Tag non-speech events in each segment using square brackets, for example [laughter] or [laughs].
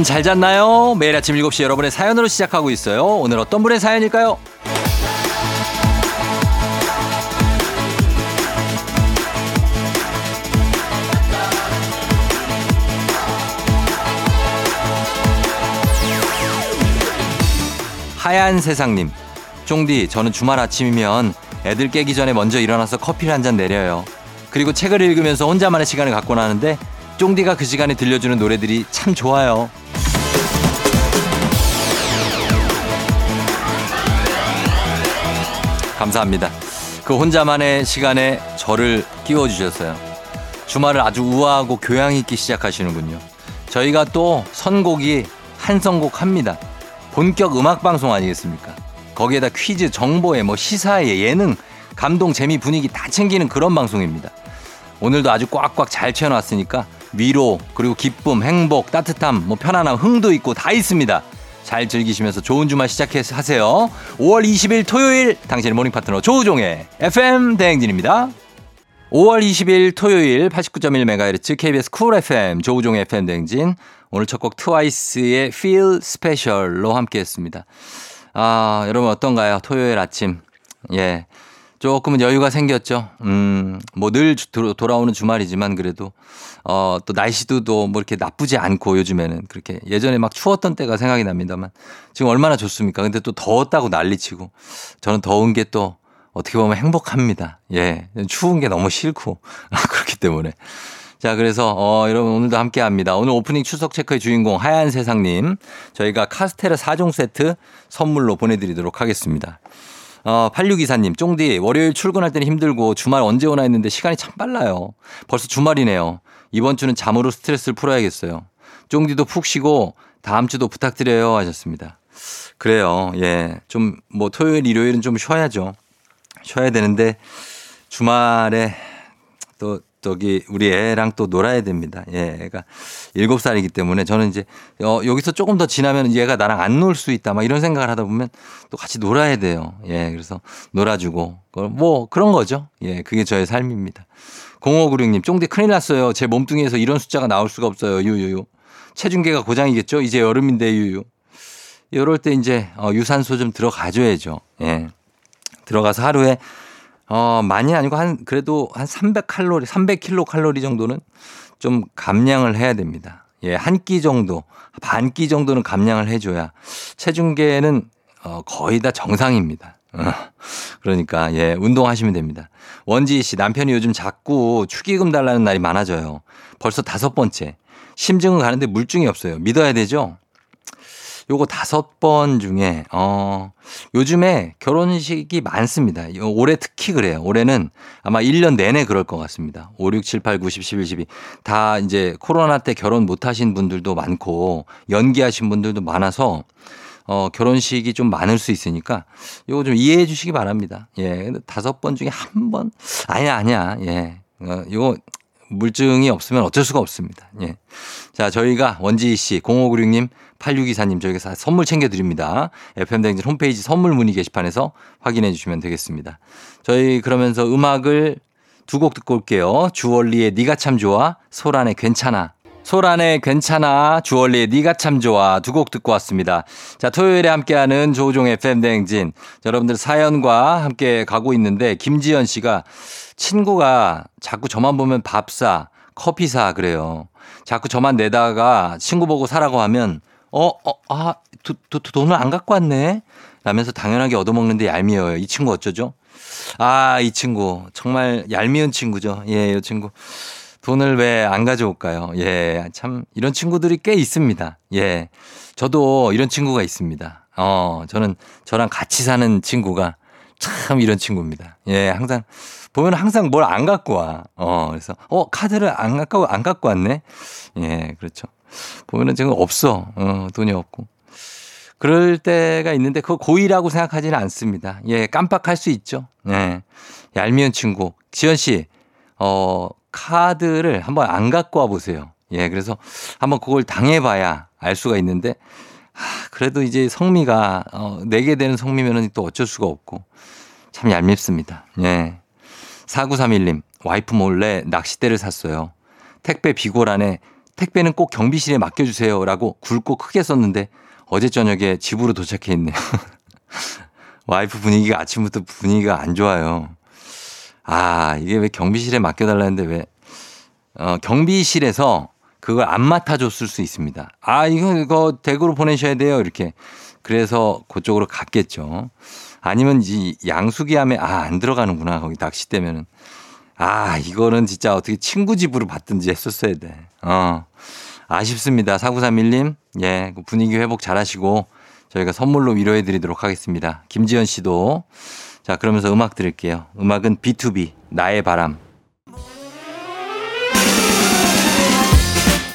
여러분 잘 잤나요? 매일 아침 7시 여러분의 사연으로 시작하고 있어요. 오늘 어떤 분의 사연일까요? 하얀 세상님. 쫑디, 저는 주말 아침이면 애들 깨기 전에 먼저 일어나서 커피를 한 잔 내려요. 그리고 책을 읽으면서 혼자만의 시간을 갖고 나는데 쫑디가 그 시간에 들려주는 노래들이 참 좋아요. 감사합니다. 그 혼자만의 시간에 저를 끼워주셨어요. 주말을 아주 우아하고 교양 있게 시작하시는군요. 저희가 또 선곡이 한 선곡 합니다. 본격 음악 방송 아니겠습니까? 거기에다 퀴즈, 정보에 뭐 시사에 예능, 감동, 재미, 분위기 다 챙기는 그런 방송입니다. 오늘도 아주 꽉꽉 잘 채워놨으니까 위로 그리고 기쁨, 행복, 따뜻함, 뭐 편안함, 흥도 있고 다 있습니다. 잘 즐기시면서 좋은 주말 시작하세요. 5월 20일 토요일 당신의 morning 파트너 조우종의 FM 대행진입니다. 5월 20일 토요일 89.1MHz KBS 쿨 FM 조우종의 FM 대행진 오늘 첫 곡 트와이스의 Feel Special로 함께 했습니다. 아, 여러분 어떤가요? 토요일 아침. 예. 조금은 여유가 생겼죠. 음, 뭐 늘 돌아오는 주말이지만 그래도 어, 또 날씨도 또 뭐 이렇게 나쁘지 않고 요즘에는 그렇게 예전에 막 추웠던 때가 생각이 납니다만 지금 얼마나 좋습니까? 근데 또 더웠다고 난리치고 저는 더운 게 또 어떻게 보면 행복합니다. 예. 추운 게 너무 싫고 [laughs] 그렇기 때문에 자, 그래서, 어, 여러분 오늘도 함께 합니다. 오늘 오프닝 추석 체크의 주인공 하얀 세상님. 저희가 카스테라 4종 세트 선물로 보내드리도록 하겠습니다. 어, 8624님, 쫑디, 월요일 출근할 때는 힘들고 주말 언제 오나 했는데 시간이 참 빨라요. 벌써 주말이네요. 이번 주는 잠으로 스트레스를 풀어야겠어요. 쫑디도 푹 쉬고 다음 주도 부탁드려요 하셨습니다. 그래요. 예. 좀 뭐 토요일, 일요일은 좀 쉬어야죠. 쉬어야 되는데 주말에 또 저기 우리 애랑 또 놀아야 됩니다. 예, 애가 일곱 살이기 때문에 저는 이제 어, 여기서 조금 더 지나면 얘가 나랑 안 놀 수 있다 막 이런 생각을 하다 보면 또 같이 놀아야 돼요. 예, 그래서 놀아주고 뭐 그런 거죠. 예, 그게 저의 삶입니다. 0596님, 쫑대 큰일 났어요. 제 몸뚱이에서 이런 숫자가 나올 수가 없어요. 유유유. 체중계가 고장이겠죠? 이제 여름인데 유유. 이럴 때 이제 어, 유산소 좀 들어가줘야죠. 예. 들어가서 하루에 어, 많이 아니고 한 그래도 한 300칼로리, 300킬로 칼로리 정도는 좀 감량을 해야 됩니다. 예, 한 끼 정도, 반 끼 정도는 감량을 해줘야 체중계는 어, 거의 다 정상입니다. 어, 그러니까 예, 운동하시면 됩니다. 원지희 씨 남편이 요즘 자꾸 축의금 달라는 날이 많아져요. 벌써 다섯 번째. 심증은 가는데 물증이 없어요. 믿어야 되죠? 요거 다섯 번 중에 어 요즘에 결혼식이 많습니다. 올해 특히 그래요. 올해는 아마 1년 내내 그럴 것 같습니다. 5, 6, 7, 8, 9, 10, 11, 12. 다 이제 코로나 때 결혼 못 하신 분들도 많고 연기하신 분들도 많아서 어, 결혼식이 좀 많을 수 있으니까 요거 좀 이해해 주시기 바랍니다. 예. 다섯 번 중에 한 번? 아니야, 아니야. 예. 어, 요거 물증이 없으면 어쩔 수가 없습니다. 예. 자, 저희가 원지희 씨, 0596님, 8624님 저희가 선물 챙겨드립니다. FM대행진 홈페이지 선물 문의 게시판에서 확인해 주시면 되겠습니다. 저희 그러면서 음악을 두 곡 듣고 올게요. 주얼리의 니가 참 좋아, 소란의 괜찮아. 소란의 괜찮아, 주얼리의 니가 참 좋아 두 곡 듣고 왔습니다. 자, 토요일에 함께하는 조종의 FM대행진. 여러분들 사연과 함께 가고 있는데 김지연 씨가 친구가 자꾸 저만 보면 밥 사, 커피 사 그래요. 자꾸 저만 내다가 친구 보고 사라고 하면 어, 어, 아, 도, 도, 돈을 안 갖고 왔네? 라면서 당연하게 얻어먹는데 얄미워요. 이 친구 어쩌죠? 아, 이 친구. 정말 얄미운 친구죠. 예, 이 친구. 돈을 왜 안 가져올까요? 예, 참, 이런 친구들이 꽤 있습니다. 예. 저도 이런 친구가 있습니다. 어, 저는 저랑 같이 사는 친구가 참 이런 친구입니다. 예, 항상, 보면 항상 뭘 안 갖고 와. 어, 그래서, 어, 카드를 안 갖고, 안 갖고 왔네? 예, 그렇죠. 보면은 지금 없어. 어, 돈이 없고. 그럴 때가 있는데 그거 고의라고 생각하지는 않습니다. 예, 깜빡할 수 있죠. 예. 얄미운 친구. 지현 씨, 어, 카드를 한번 안 갖고 와 보세요. 예, 그래서 한번 그걸 당해 봐야 알 수가 있는데, 아, 그래도 이제 성미가, 어, 내게 되는 성미면은 또 어쩔 수가 없고, 참 얄밉습니다. 예. 4931님, 와이프 몰래 낚싯대를 샀어요. 택배 비골 안에 택배는 꼭 경비실에 맡겨주세요. 라고 굵고 크게 썼는데 어제 저녁에 집으로 도착해 있네요. [laughs] 와이프 분위기가 아침부터 분위기가 안 좋아요. 아, 이게 왜 경비실에 맡겨달라는데 왜, 어, 경비실에서 그걸 안 맡아줬을 수 있습니다. 아, 이거, 이거 댁으로 보내셔야 돼요. 이렇게. 그래서 그쪽으로 갔겠죠. 아니면 이 양수기 함에, 아, 안 들어가는구나. 거기 낚시대면은. 아, 이거는 진짜 어떻게 친구 집으로 받든지 했었어야 돼. 어. 아쉽습니다. 4931님. 예, 그 분위기 회복 잘 하시고 저희가 선물로 위로해 드리도록 하겠습니다. 김지현 씨도. 자, 그러면서 음악 들을게요. 음악은 B2B, 나의 바람.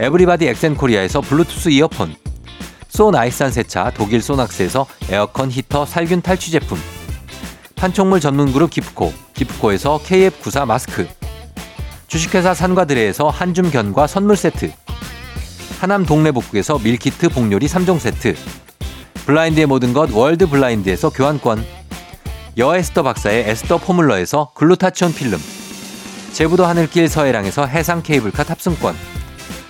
에브리바디 엑센코리아에서 블루투스 이어폰. 소 나이산 세차 독일 소낙스에서 에어컨 히터 살균 탈취 제품. 판촉물 전문 그룹 기프코. 기프코에서 KF94 마스크. 주식회사 산과드레에서 한줌 견과 선물 세트. 하남 동네복국에서 밀키트 복요리 3종 세트. 블라인드의 모든 것 월드 블라인드에서 교환권. 여에스더 박사의 에스더 포뮬러에서 글루타치온 필름. 제부도 하늘길 서해랑에서 해상 케이블카 탑승권.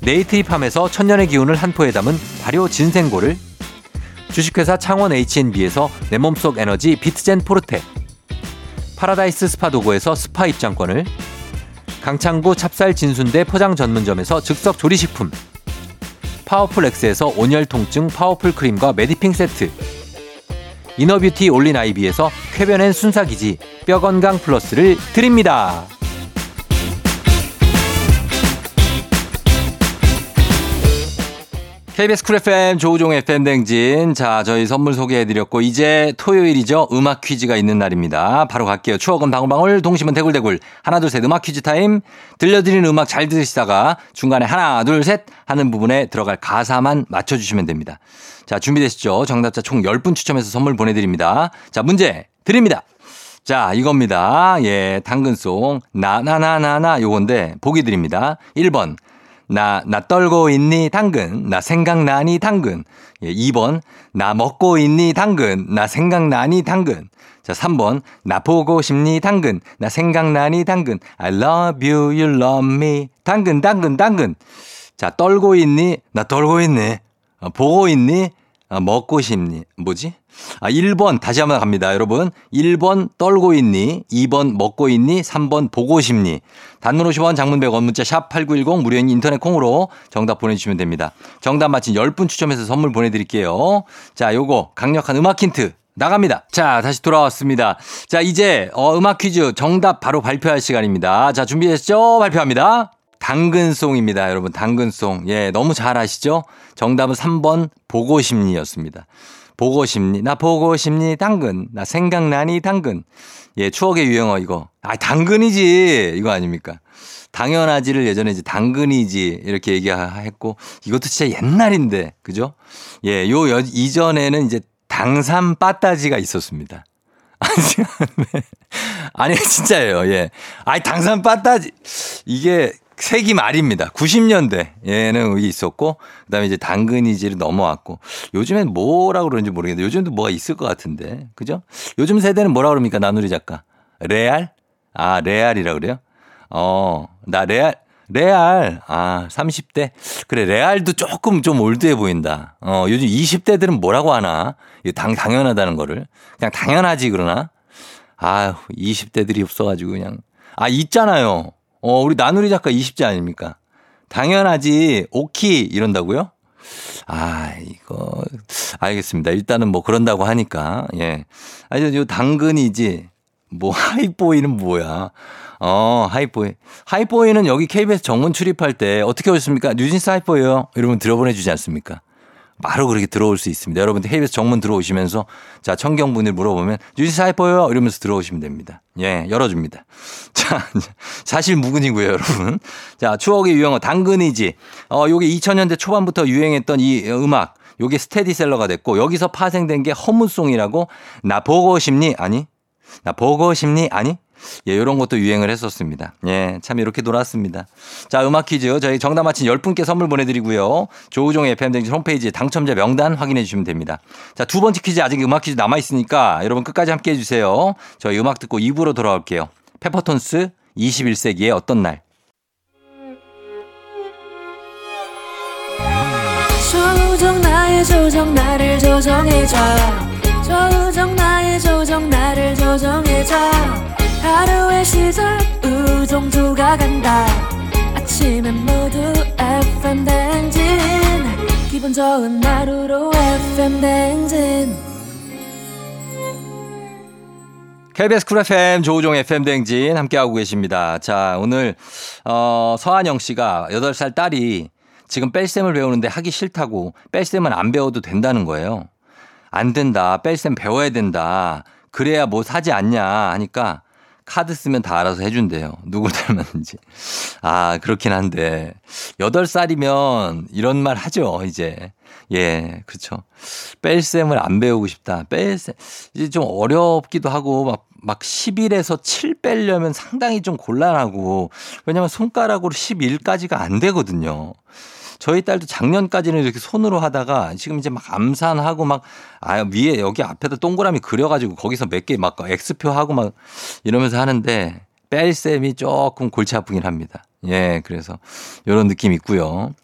네이트리팜에서 천년의 기운을 한 포에 담은 발효 진생고를. 주식회사 창원 H&B에서 내 몸속 에너지 비트젠 포르테. 파라다이스 스파 도고에서 스파 입장권을. 강창구 찹쌀 진순대 포장 전문점에서 즉석 조리식품. 파워풀 엑스에서 온열 통증 파워풀 크림과 메디핑 세트. inner beauty 올린 아이비에서 쾌변엔 순사기지 뼈건강 플러스를 드립니다. KBS 쿨 FM 조우종 FM 대행진. 자, 저희 선물 소개해드렸고, 이제 토요일이죠. 음악 퀴즈가 있는 날입니다. 바로 갈게요. 추억은 방울방울, 동심은 대굴대굴. 하나, 둘, 셋. 음악 퀴즈 타임. 들려드리는 음악 잘 들으시다가 중간에 하나, 둘, 셋 하는 부분에 들어갈 가사만 맞춰주시면 됩니다. 자, 준비되시죠? 정답자 총 10분 추첨해서 선물 보내드립니다. 자, 문제 드립니다. 자, 이겁니다. 예, 당근송. 나나나나나 요건데, 보기 드립니다. 1번. 나, 나 떨고 있니? 당근. 나 생각나니? 당근. 예, 2번. 나 먹고 있니? 당근. 나 생각나니? 당근. 자, 3번. 나 보고 싶니? 당근. 나 생각나니? 당근. I love you, you love me. 당근, 당근, 당근. 자, 떨고 있니? 나 떨고 있네. 아, 보고 있니? 아, 먹고 싶니? 뭐지? 아, 1번 다시 한번 갑니다. 여러분. 1번 떨고 있니? 2번 먹고 있니? 3번 보고 싶니? 단문 50원 장문 100원 문자 샵 8910 무료인 인터넷 콩으로 정답 보내주시면 됩니다. 정답 맞힌 10분 추첨해서 선물 보내드릴게요. 자, 요거 강력한 음악 힌트 나갑니다. 자, 다시 돌아왔습니다. 자, 이제 어, 음악 퀴즈 정답 바로 발표할 시간입니다. 자, 준비됐죠? 발표합니다. 당근송입니다. 여러분, 당근송. 예, 너무 잘 아시죠? 정답은 3번 보고 싶니였습니다. 보고 싶니? 나 보고 싶니? 당근. 나 생각나니? 당근. 예, 추억의 유행어 이거. 아, 당근이지. 이거 아닙니까? 당연하지를 예전에 이제 당근이지 이렇게 얘기했고 이것도 진짜 옛날인데 그죠? 예, 요 여, 이전에는 이제 당산 빠따지가 있었습니다. [laughs] 아니 진짜예요. 예. 아니 당산 빠따지 이게 세기 말입니다. 90년대 예는 있었고 그다음에 이제 당근이지를 넘어왔고 요즘엔 뭐라 그러는지 모르겠는데 요즘도 뭐가 있을 것 같은데 그죠? 요즘 세대는 뭐라 그럽니까 나누리 작가? 레알? 아 레알이라 그래요? 어 나 레알 레알 아 30대 그래 레알도 조금 좀 올드해 보인다. 어 요즘 20대들은 뭐라고 하나? 당 당연하다는 거를 그냥 당연하지 그러나? 아휴 20대들이 없어가지고 그냥 아 있잖아요. 어, 우리 나누리 작가 20대 아닙니까? 당연하지, 오키, 이런다고요? 아, 이거, 알겠습니다. 일단은 뭐 그런다고 하니까, 예. 아니, 요 당근이지. 뭐, 하이보이는 뭐야. 어, 하이보이. 하이보이는 여기 KBS 정문 출입할 때 어떻게 오셨습니까? 뉴진스 하이보이요? 이러면 들어보내 주지 않습니까? 바로 그렇게 들어올 수 있습니다. 여러분들 KBS 정문 들어오시면서 자, 청경분을 물어보면 뉴진스 하이보이요? 이러면서 들어오시면 됩니다. 예, 열어줍니다. [laughs] 자, 사실 무근이고요, 여러분. 자, 추억의 유형어 당근이지. 어, 요게 2000년대 초반부터 유행했던 이 음악. 요게 스테디셀러가 됐고 여기서 파생된 게 허무송이라고 나 보고 싶니? 아니. 나 보고 싶니? 아니. 예, 이런 것도 유행을 했었습니다. 예, 참 이렇게 놀았습니다. 자, 음악 퀴즈 저희 정답 맞힌 10분께 선물 보내드리고요. 조우종의 FM댕진 홈페이지 당첨자 명단 확인해 주시면 됩니다. 자, 두 번째 퀴즈 아직 음악 퀴즈 남아있으니까 여러분 끝까지 함께 해주세요. 저희 음악 듣고 2부로 돌아올게요. 페퍼톤스 21세기의 어떤 날. 조정 나의 조정 나를 조정해줘 조정 나의 조정 나를 조정해줘 하루의 시절 우정조가 간다 아침엔 모두 FM 댕진 기분 좋은 하루로 FM 댕진 KBS 쿨 FM 조우종 FM 댕진 함께하고 계십니다. 자, 오늘, 어, 서한영 씨가 8살 딸이 지금 뺄셈을 배우는데 하기 싫다고 뺄셈은 안 배워도 된다는 거예요. 안 된다. 뺄셈 배워야 된다. 그래야 뭐 사지 않냐 하니까 카드 쓰면 다 알아서 해준대요. 누구 [laughs] 닮았는지. 아, 그렇긴 한데. 8살이면 이런 말 하죠, 이제. 예, 그렇죠. 뺄셈을 안 배우고 싶다. 뺄셈. 이제 좀 어렵기도 하고, 막, 막 10일에서 7 빼려면 상당히 좀 곤란하고, 왜냐면 손가락으로 11까지가 안 되거든요. 저희 딸도 작년까지는 이렇게 손으로 하다가 지금 이제 막 암산하고 막, 아, 위에 여기 앞에다 동그라미 그려가지고 거기서 몇 개 막 X표 하고 막 이러면서 하는데 뺄셈이 조금 골치 아프긴 합니다. 예, 그래서 이런 느낌 있고요.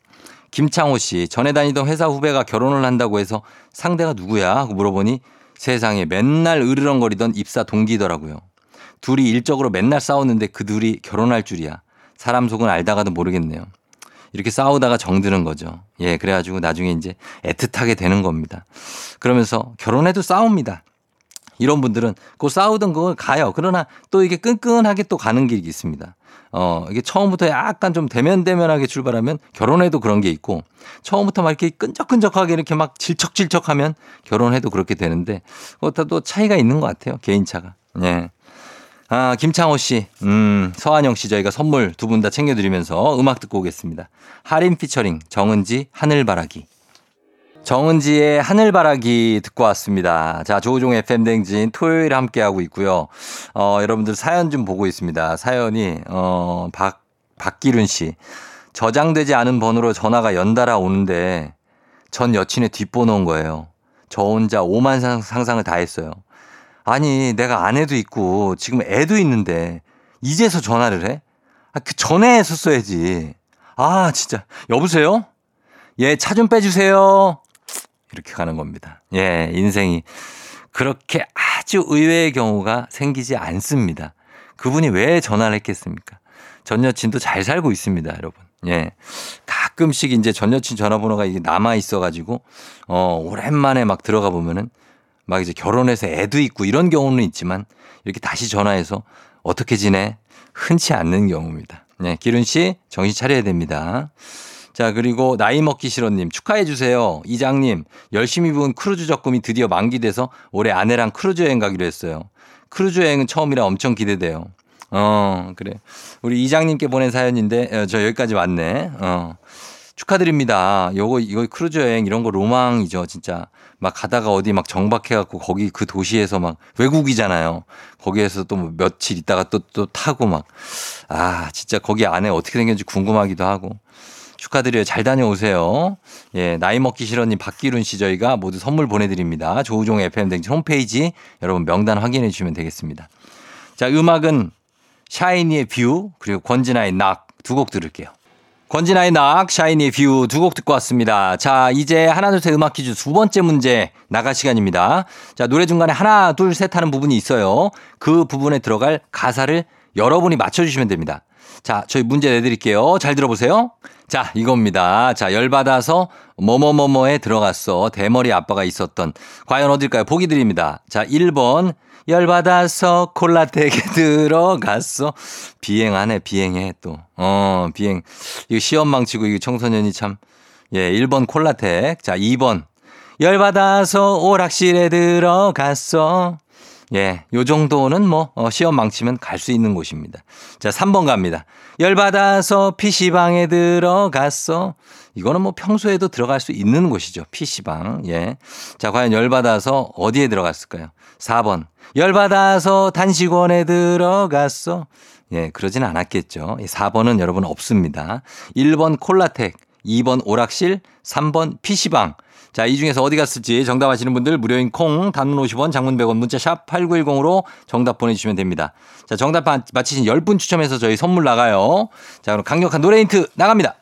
김창호 씨, 전에 다니던 회사 후배가 결혼을 한다고 해서 상대가 누구야? 하고 물어보니 세상에 맨날 으르렁거리던 입사 동기더라고요. 둘이 일적으로 맨날 싸웠는데 그 둘이 결혼할 줄이야. 사람 속은 알다가도 모르겠네요. 이렇게 싸우다가 정드는 거죠. 예, 그래가지고 나중에 이제 애틋하게 되는 겁니다. 그러면서 결혼해도 싸웁니다. 이런 분들은 그 싸우던 그걸 가요. 그러나 또 이게 끈끈하게 또 가는 길이 있습니다. 어, 이게 처음부터 약간 좀 대면대면하게 출발하면 결혼해도 그런 게 있고 처음부터 막 이렇게 끈적끈적하게 이렇게 막 질척질척 하면 결혼해도 그렇게 되는데 그것도 또 차이가 있는 것 같아요. 개인차가. 예. 아, 김창호 씨, 음, 서한영 씨 저희가 선물 두 분 다 챙겨드리면서 음악 듣고 오겠습니다. 하림 피처링 정은지 하늘바라기. 정은지의 하늘바라기 듣고 왔습니다. 자, 조우종 FM댕진 토요일 함께하고 있고요. 어, 여러분들 사연 좀 보고 있습니다. 사연이, 어, 박, 박기륜 씨. 저장되지 않은 번호로 전화가 연달아 오는데 전 여친의 뒷번호인 거예요. 저 혼자 오만 상상을 다 했어요. 아니, 내가 아내도 있고 지금 애도 있는데 이제서 전화를 해? 아, 그 전에 했었어야지. 아, 진짜. 여보세요? 예, 차 좀 빼주세요. 이렇게 가는 겁니다. 예, 인생이 그렇게 아주 의외의 경우가 생기지 않습니다. 그분이 왜 전화를 했겠습니까? 전 여친도 잘 살고 있습니다, 여러분. 예. 가끔씩 이제 전 여친 전화번호가 이게 남아 있어가지고, 어, 오랜만에 막 들어가 보면은 막 이제 결혼해서 애도 있고 이런 경우는 있지만 이렇게 다시 전화해서 어떻게 지내? 흔치 않는 경우입니다. 네, 기룬 씨 정신 차려야 됩니다. 자, 그리고 나이 먹기 싫어님 축하해 주세요. 이장님 열심히 부은 크루즈 적금이 드디어 만기돼서 올해 아내랑 크루즈 여행 가기로 했어요. 크루즈 여행은 처음이라 엄청 기대돼요. 어, 그래. 우리 이장님께 보낸 사연인데 어, 저 여기까지 왔네. 어. 축하드립니다. 요거 이거 크루즈 여행 이런 거 로망이죠, 진짜. 막 가다가 어디 막 정박해 갖고 거기 그 도시에서 막 외국이잖아요. 거기에서 또 뭐 며칠 있다가 또, 또 타고 막. 아, 진짜 거기 안에 어떻게 생겼는지 궁금하기도 하고. 축하드려요. 잘 다녀오세요. 예, 나이 먹기 싫어님 박기룬 씨 저희가 모두 선물 보내드립니다. 조우종 FM 댕진 홈페이지 여러분 명단 확인해 주시면 되겠습니다. 자, 음악은 샤이니의 View 그리고 권진아의 낙 두 곡 들을게요. 권진아의 낙, 샤이니의 View 두 곡 듣고 왔습니다. 자, 이제 하나, 둘, 셋 음악 퀴즈 두 번째 문제 나갈 시간입니다. 자, 노래 중간에 하나, 둘, 셋 하는 부분이 있어요. 그 부분에 들어갈 가사를 여러분이 맞춰주시면 됩니다. 자, 저희 문제 내드릴게요. 잘 들어보세요. 자, 이겁니다. 자, 열받아서 뭐뭐뭐뭐에 들어갔어. 대머리 아빠가 있었던. 과연 어딜까요? 보기 드립니다. 자, 1번. 열받아서 콜라텍에 [laughs] 들어갔어. 비행하네, 비행해, 또. 어, 비행. 이거 시험 망치고, 이거 청소년이 참. 예, 1번 콜라텍. 자, 2번. 열받아서 오락실에 들어갔어. 예, 요 정도는 뭐, 어, 시험 망치면 갈 수 있는 곳입니다. 자, 3번 갑니다. 열받아서 PC방에 들어갔어. 이거는 뭐 평소에도 들어갈 수 있는 곳이죠. PC방. 예. 자, 과연 열받아서 어디에 들어갔을까요? 4번. 열받아서 단식원에 들어갔어. 예, 그러진 않았겠죠. 4번은 여러분 없습니다. 1번 콜라텍, 2번 오락실, 3번 PC방. 자, 이 중에서 어디 갔을지 정답 아시는 분들 무료인 콩, 단문 50원, 장문 100원, 문자 샵 8910으로 정답 보내주시면 됩니다. 자, 정답 맞히신 10분 추첨해서 저희 선물 나가요. 자, 그럼 강력한 노래 힌트 나갑니다.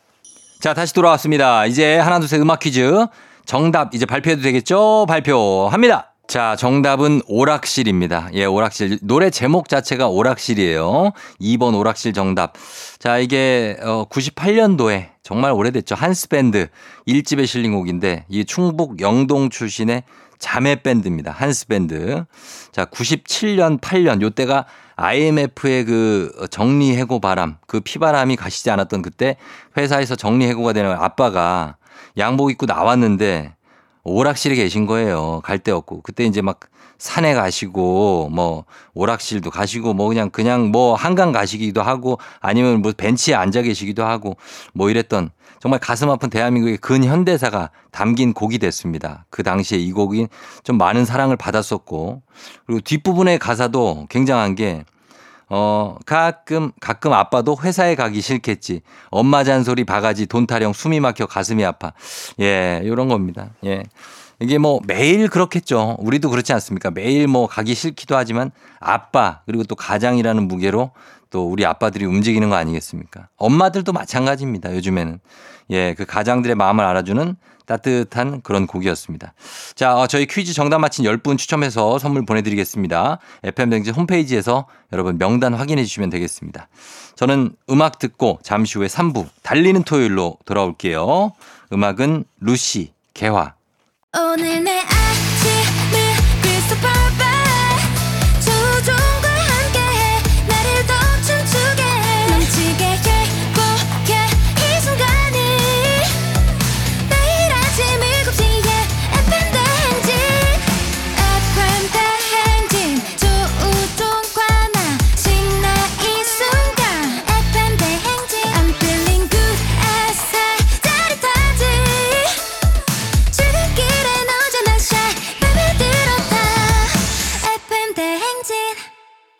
자, 다시 돌아왔습니다. 이제 하나, 둘, 셋 음악 퀴즈. 정답 이제 발표해도 되겠죠? 발표합니다. 자, 정답은 오락실입니다. 예, 오락실. 노래 제목 자체가 오락실이에요. 2번 오락실 정답. 자, 이게 어 98년도에 정말 오래됐죠. 한스밴드 1집에 실린 곡인데 이 충북 영동 출신의 자매 밴드입니다. 한스밴드. 자, 97년, 8년 요때가 IMF의 그 정리 해고 바람, 그 피바람이 가시지 않았던 그때 회사에서 정리 해고가 되는 아빠가 양복 입고 나왔는데 오락실에 계신 거예요. 갈 데 없고. 그때 이제 막 산에 가시고 뭐 오락실도 가시고 뭐 그냥 그냥 뭐 한강 가시기도 하고 아니면 뭐 벤치에 앉아 계시기도 하고 뭐 이랬던 정말 가슴 아픈 대한민국의 근현대사가 담긴 곡이 됐습니다. 그 당시에 이 곡이 좀 많은 사랑을 받았었고 그리고 뒷부분의 가사도 굉장한 게 어, 가끔, 가끔 아빠도 회사에 가기 싫겠지. 엄마 잔소리 바가지 돈 타령 숨이 막혀 가슴이 아파. 예, 요런 겁니다. 예. 이게 뭐 매일 그렇겠죠. 우리도 그렇지 않습니까? 매일 뭐 가기 싫기도 하지만 아빠 그리고 또 가장이라는 무게로 또 우리 아빠들이 움직이는 거 아니겠습니까? 엄마들도 마찬가지입니다. 요즘에는. 예, 그 가장들의 마음을 알아주는 따뜻한 그런 곡이었습니다. 자, 어, 저희 퀴즈 정답 맞힌 10분 추첨해서 선물 보내드리겠습니다. FM댕지 홈페이지에서 여러분 명단 확인해 주시면 되겠습니다. 저는 음악 듣고 잠시 후에 3부 달리는 토요일로 돌아올게요. 음악은 루시, 개화. 오늘 내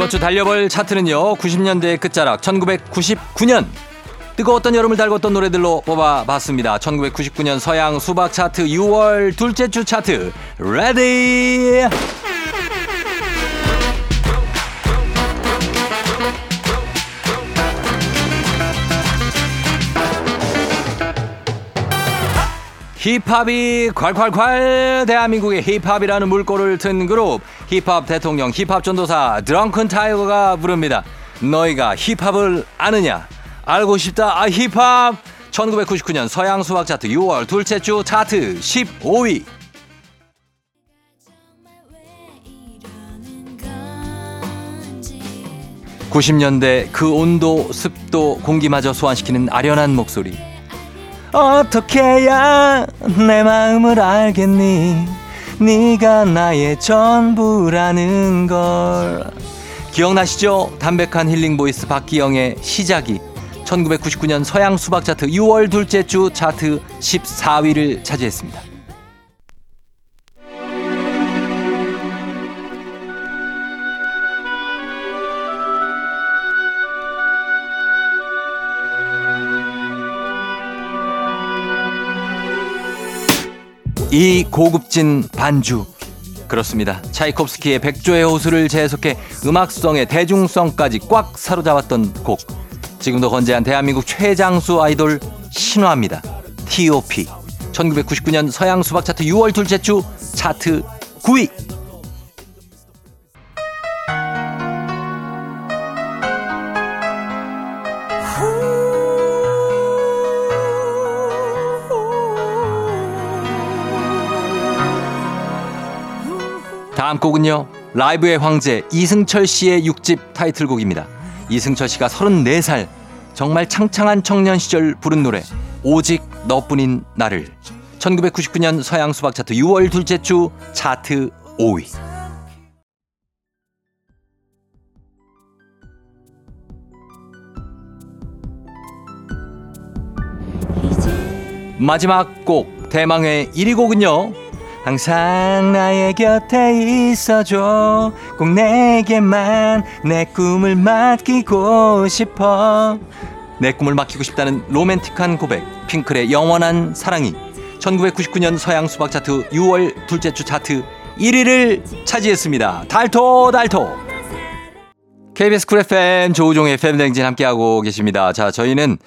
이번 주 달려볼 차트는요. 90년대의 끝자락 1999년 뜨거웠던 여름을 달궜던 노래들로 뽑아봤습니다. 1999년 서양 수박 차트 6월 둘째 주 차트 ready 힙합이 콸콸콸 대한민국의 힙합이라는 물꼬를 튼 그룹 힙합 대통령 힙합 전도사 드렁큰 타이거가 부릅니다. 너희가 힙합을 아느냐? 알고 싶다. 아 힙합 1999년 서양 수박 차트 6월 둘째 주 차트 15위 90년대 그 온도, 습도, 공기마저 소환시키는 아련한 목소리 어떻게 해야 내 마음을 알겠니 네가 나의 전부라는 걸 기억나시죠? 담백한 힐링 voice 박기영의 시작이 1999년 서양 수박 차트 6월 둘째 주 차트 14위를 차지했습니다. 이 고급진 반주. 그렇습니다. 차이콥스키의 백조의 호수를 재해석해 음악성의 대중성까지 꽉 사로잡았던 곡. 지금도 건재한 대한민국 최장수 아이돌 신화입니다. T.O.P. 1999년 서양 수박 차트 6월 둘째 주 차트 9위. 다음 곡은요. 라이브의 황제 이승철 씨의 6집 타이틀곡입니다. 이승철 씨가 34살 정말 창창한 청년 시절 부른 노래 오직 너뿐인 나를 1999년 서양 수박 차트 6월 둘째 주 차트 5위. 마지막 곡 대망의 1위 곡은요. 항상 나의 곁에 있어줘. 꼭 내게만 내 꿈을 맡기고 싶어. 내 꿈을 맡기고 싶다는 로맨틱한 고백 핑클의 영원한 사랑이 1999년 서양 수박 차트 6월 둘째 주 차트 1위를 차지했습니다. 달토 달토! KBS 쿨 FM 조우종의 FM 댕진 함께하고 계십니다. 자 저희는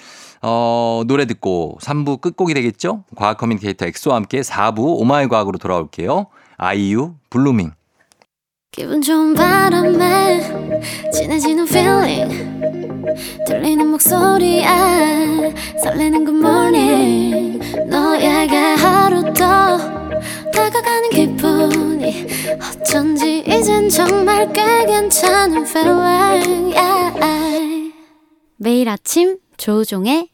어, 노래 듣고 3부 끝곡이 되겠죠? 과학 communicator 엑소와 함께 4부 오마이 과학으로 돌아올게요. 아이유 Blueming. 기분 좋은 바람에 진해지는 feeling 들리는 목소리에 설레는 good morning 너에게 하루 더 다가가는 기분이 어쩐지 이젠 정말 꽤 괜찮은 feeling yeah. 매일 아침 조우종의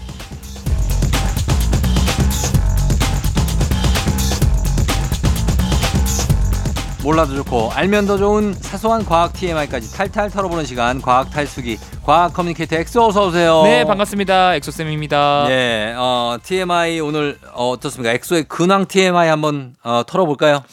몰라도 좋고 알면 더 좋은 사소한 과학 TMI까지 탈탈 털어보는 시간 과학 탈수기 과학 communicator 엑소 어서 오세요. 네 반갑습니다 엑소 쌤입니다 예, 어, TMI 오늘 어, 어떻습니까? 엑소의 근황 TMI 한번 어, 털어볼까요?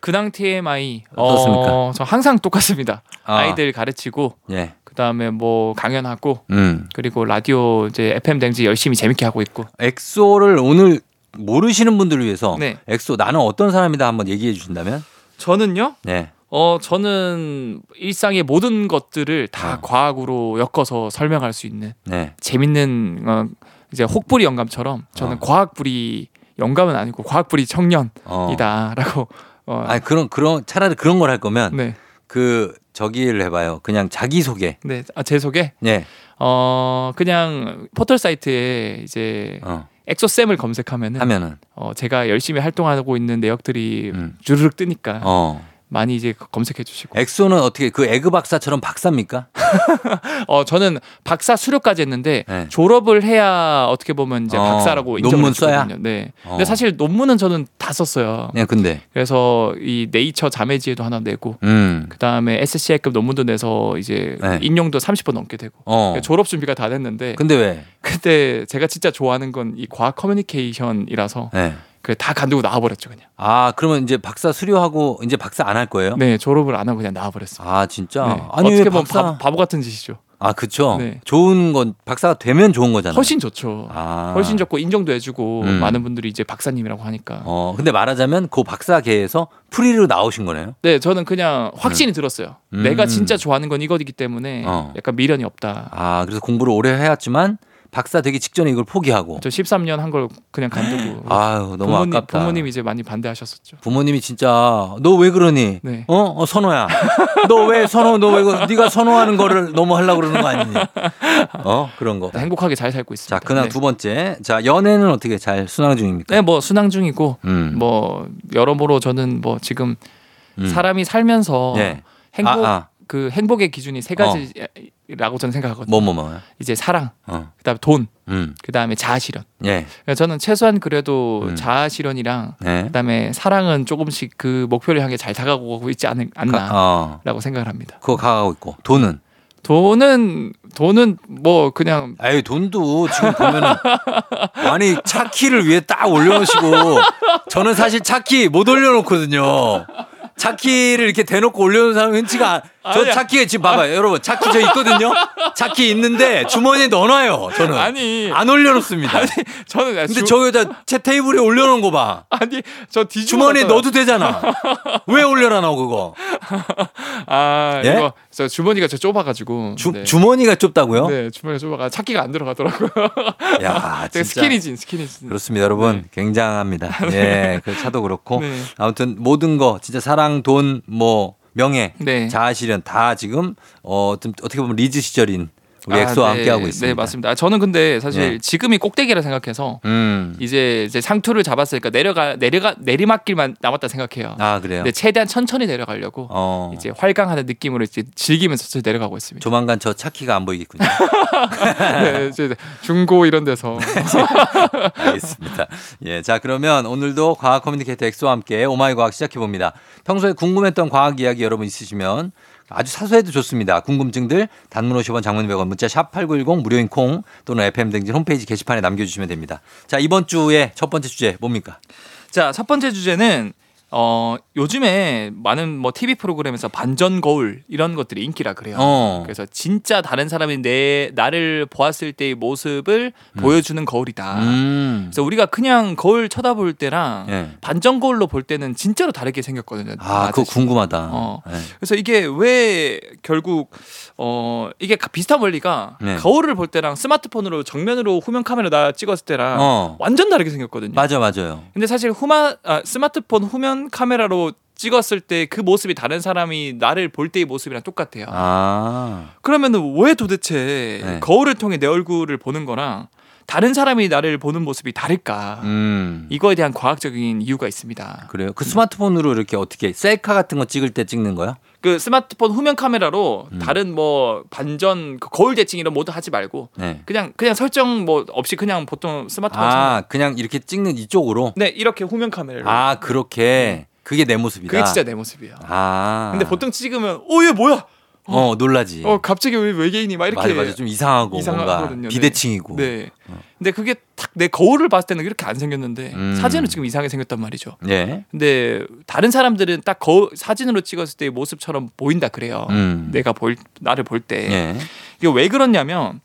근황 TMI 어떻습니까? 어, 저 항상 똑같습니다 아. 아이들 가르치고 예, 그다음에 뭐 강연하고 음, 그리고 라디오 이제 FM 댕진 열심히 재밌게 하고 있고 엑소를 오늘 모르시는 분들을 위해서 네. 엑소 나는 어떤 사람이다 한번 얘기해 주신다면? 저는요 네, 어 저는 일상의 모든 것들을 다 어. 과학으로 엮어서 설명할 수 있는 네, 재밌는 어, 이제 혹부리 영감처럼 저는 어. 과학부리 영감은 아니고 과학부리 청년이다라고 어. 어, 아니 그런 그런 차라리 그런 걸 할 거면 네, 그 저기를 해봐요. 그냥 자기 소개. 네, 아, 제 소개 예, 어 그냥 포털 사이트에 이제 어, 엑소쌤을 검색하면은 하면은 어 제가 열심히 활동하고 있는 내역들이 음. 주르륵 뜨니까 어, 많이 이제 검색해 주시고 엑소는 어떻게 그 에그 박사처럼 박사입니까? [laughs] 어 저는 박사 수료까지 했는데 네. 졸업을 해야 어떻게 보면 이제 어, 박사라고 논문 인정을 써야? 주거든요. 네. 어. 근데 사실 논문은 저는 다 썼어요. 네, 근데 그래서 이 네이처 자매지에도 하나 내고 음, 그다음에 SCI급 논문도 내서 이제 네. 인용도 30번 넘게 되고 어, 그러니까 졸업 준비가 다 됐는데 근데 왜? 그때 제가 진짜 좋아하는 건 이 과학 커뮤니케이션이라서 네. 그 다 관두고 나와버렸죠 그냥. 아 그러면 이제 박사 수료하고 이제 박사 안 할 거예요? 네 졸업을 안 하고 그냥 나와버렸습니다. 아 진짜? 네. 아니 왜 어떻게 보면 박사? 바, 바보 같은 짓이죠. 아 그쵸. 네. 좋은 건 박사가 되면 좋은 거잖아요. 훨씬 좋죠. 아. 훨씬 좋고 인정도 해주고 음. 많은 분들이 이제 박사님이라고 하니까. 어 근데 말하자면 그 박사계에서 프리로 나오신 거네요. 네 저는 그냥 확신이 들었어요. 음. 내가 진짜 좋아하는 건 이거이기 때문에 어. 약간 미련이 없다. 아 그래서 공부를 오래 해왔지만 박사 되기 직전에 이걸 포기하고. 저 13년 한 걸 그냥 [gasps] 간두고. 아유 너무 부모님, 아깝다. 부모님이 이제 많이 반대하셨었죠. 부모님이 진짜 너 왜 그러니? 네. 어? 어 선호야. 너 왜 선호? 너 왜 그 네가 선호하는 거를 너무 하려고 그러는 거 아니니? 어 그런 거. 행복하게 잘 살고 있습니다. 자 근황 네. 두 번째. 자 연애는 어떻게 잘 순항 중입니까? 네, 뭐 순항 중이고 음. 뭐 여러모로 저는 뭐 지금 음. 사람이 살면서 네. 행복 아, 아. 그 행복의 기준이 세 가지 라고 저는 생각하거든요. 뭐 뭐 뭐. 이제 사랑, 어. 그다음에 돈, 음. 그다음에 자아 실현. 예. 그러니까 저는 최소한 그래도 음. 자아 실현이랑 네. 그다음에 사랑은 조금씩 그 목표를 향해 잘 다가오고 있지 않, 가, 않나라고 어. 생각을 합니다. 그거 가고 있고 돈은 돈은 돈은 뭐 그냥 아유 돈도 지금 보면은 [laughs] 아니 차키를 위에 딱 올려놓으시고 저는 사실 차키 못 올려놓거든요. 차키를 이렇게 대놓고 올려놓은 사람 흔치가 안- 저 아니야. 차키에 지금 봐봐요 여러분 차키 저 있거든요. 차키 있는데 주머니에 넣어놔요. 저는 아니 안 올려놓습니다. 저는 근데 주- 저기다 제 테이블에 올려놓은 거 봐. 아니 저 뒤집어 주머니에 놨잖아. 넣어도 되잖아. 왜 올려놔 그거? 아 예? 이거 저 주머니가 저 좁아가지고 주, 네. 주머니가 좁다고요? 네 주머니가 좁아가 찾기가 안 들어가더라고요. [laughs] 야, 진짜. 스키니진 스키니진. 그렇습니다, 여러분. 굉장합니다. [laughs] 예, 그 차도 그렇고. 네. 아무튼 모든 거, 진짜 사랑, 돈, 뭐, 명예, 네. 자아실현 다 지금, 어, 좀 어떻게 보면 리즈 시절인 우리 아, 엑소와 네. 함께 하고 있습니다. 네 맞습니다. 저는 근데 사실 네. 지금이 꼭대기라 생각해서 음. 이제 이제 상투를 잡았으니까 내려가 내려가 내리막길만 남았다 생각해요. 아, 그래요? 근데 최대한 천천히 내려가려고 어. 이제 활강하는 느낌으로 이제 즐기면서 저 내려가고 있습니다. 조만간 저 차키가 안 보이겠군요. [laughs] 네, 이제 중고 이런 데서 [laughs] 알겠습니다. 예, 자 그러면 오늘도 과학 커뮤니케이터 엑소와 함께 오마이 과학 시작해 봅니다. 평소에 궁금했던 과학 이야기 여러분 있으시면 아주 사소해도 좋습니다. 궁금증들 단문 50원 장문 100원 문자 샵 8910 무료인 콩 또는 FM 대행진 홈페이지 게시판에 남겨주시면 됩니다. 자 이번 주에 첫 번째 주제 뭡니까? 자, 첫 번째 주제는 어, 요즘에 많은 뭐 TV 프로그램에서 반전 거울 이런 것들이 인기라 그래요. 어. 그래서 진짜 다른 사람이 내 나를 보았을 때의 모습을 보여주는 거울이다. 음. 그래서 우리가 그냥 거울 쳐다볼 때랑 예. 반전 거울로 볼 때는 진짜로 다르게 생겼거든요. 아, 나 그거. 궁금하다. 어. 예. 그래서 이게 왜 결국 어 이게 가- 비슷한 원리가 네. 거울을 볼 때랑 스마트폰으로 정면으로 후면 카메라 나 찍었을 때랑 어. 완전 다르게 생겼거든요. 맞아, 맞아요. 근데 사실 후마 아, 스마트폰 후면 카메라로 찍었을 때 그 모습이 다른 사람이 나를 볼 때의 모습이랑 똑같아요. 아, 그러면은 왜 도대체 네. 거울을 통해 내 얼굴을 보는 거랑 다른 사람이 나를 보는 모습이 다를까? 음. 이거에 대한 과학적인 이유가 있습니다. 그래요? 그 스마트폰으로 이렇게 어떻게 셀카 같은 거 찍을 때 찍는 거야? 그 스마트폰 후면 카메라로 음. 다른 뭐 반전 그 거울 대칭 이런 모드 하지 말고 네. 그냥 그냥 설정 뭐 없이 그냥 보통 스마트폰 아, 그냥 이렇게 찍는 이쪽으로? 네 이렇게 후면 카메라로 아, 그렇게. 그게 내 모습이다. 그게 진짜 내 모습이에요. 아. 근데 보통 찍으면 어얘 뭐야? 어, 놀라지. 어 갑자기 왜 외계인이 막 이렇게 맞아, 맞아. 좀 이상하고 이상하거든요. 뭔가 네. 비대칭이고. 네. 어. 근데 그게 딱 내 거울을 봤을 때는 이렇게 안 생겼는데 음. 사진은 지금 이상하게 생겼단 말이죠. 예. 근데 다른 사람들은 딱 거울 사진으로 찍었을 때의 모습처럼 보인다 그래요. 음. 내가 볼 나를 볼 때. 예. 이게 왜 그렇냐면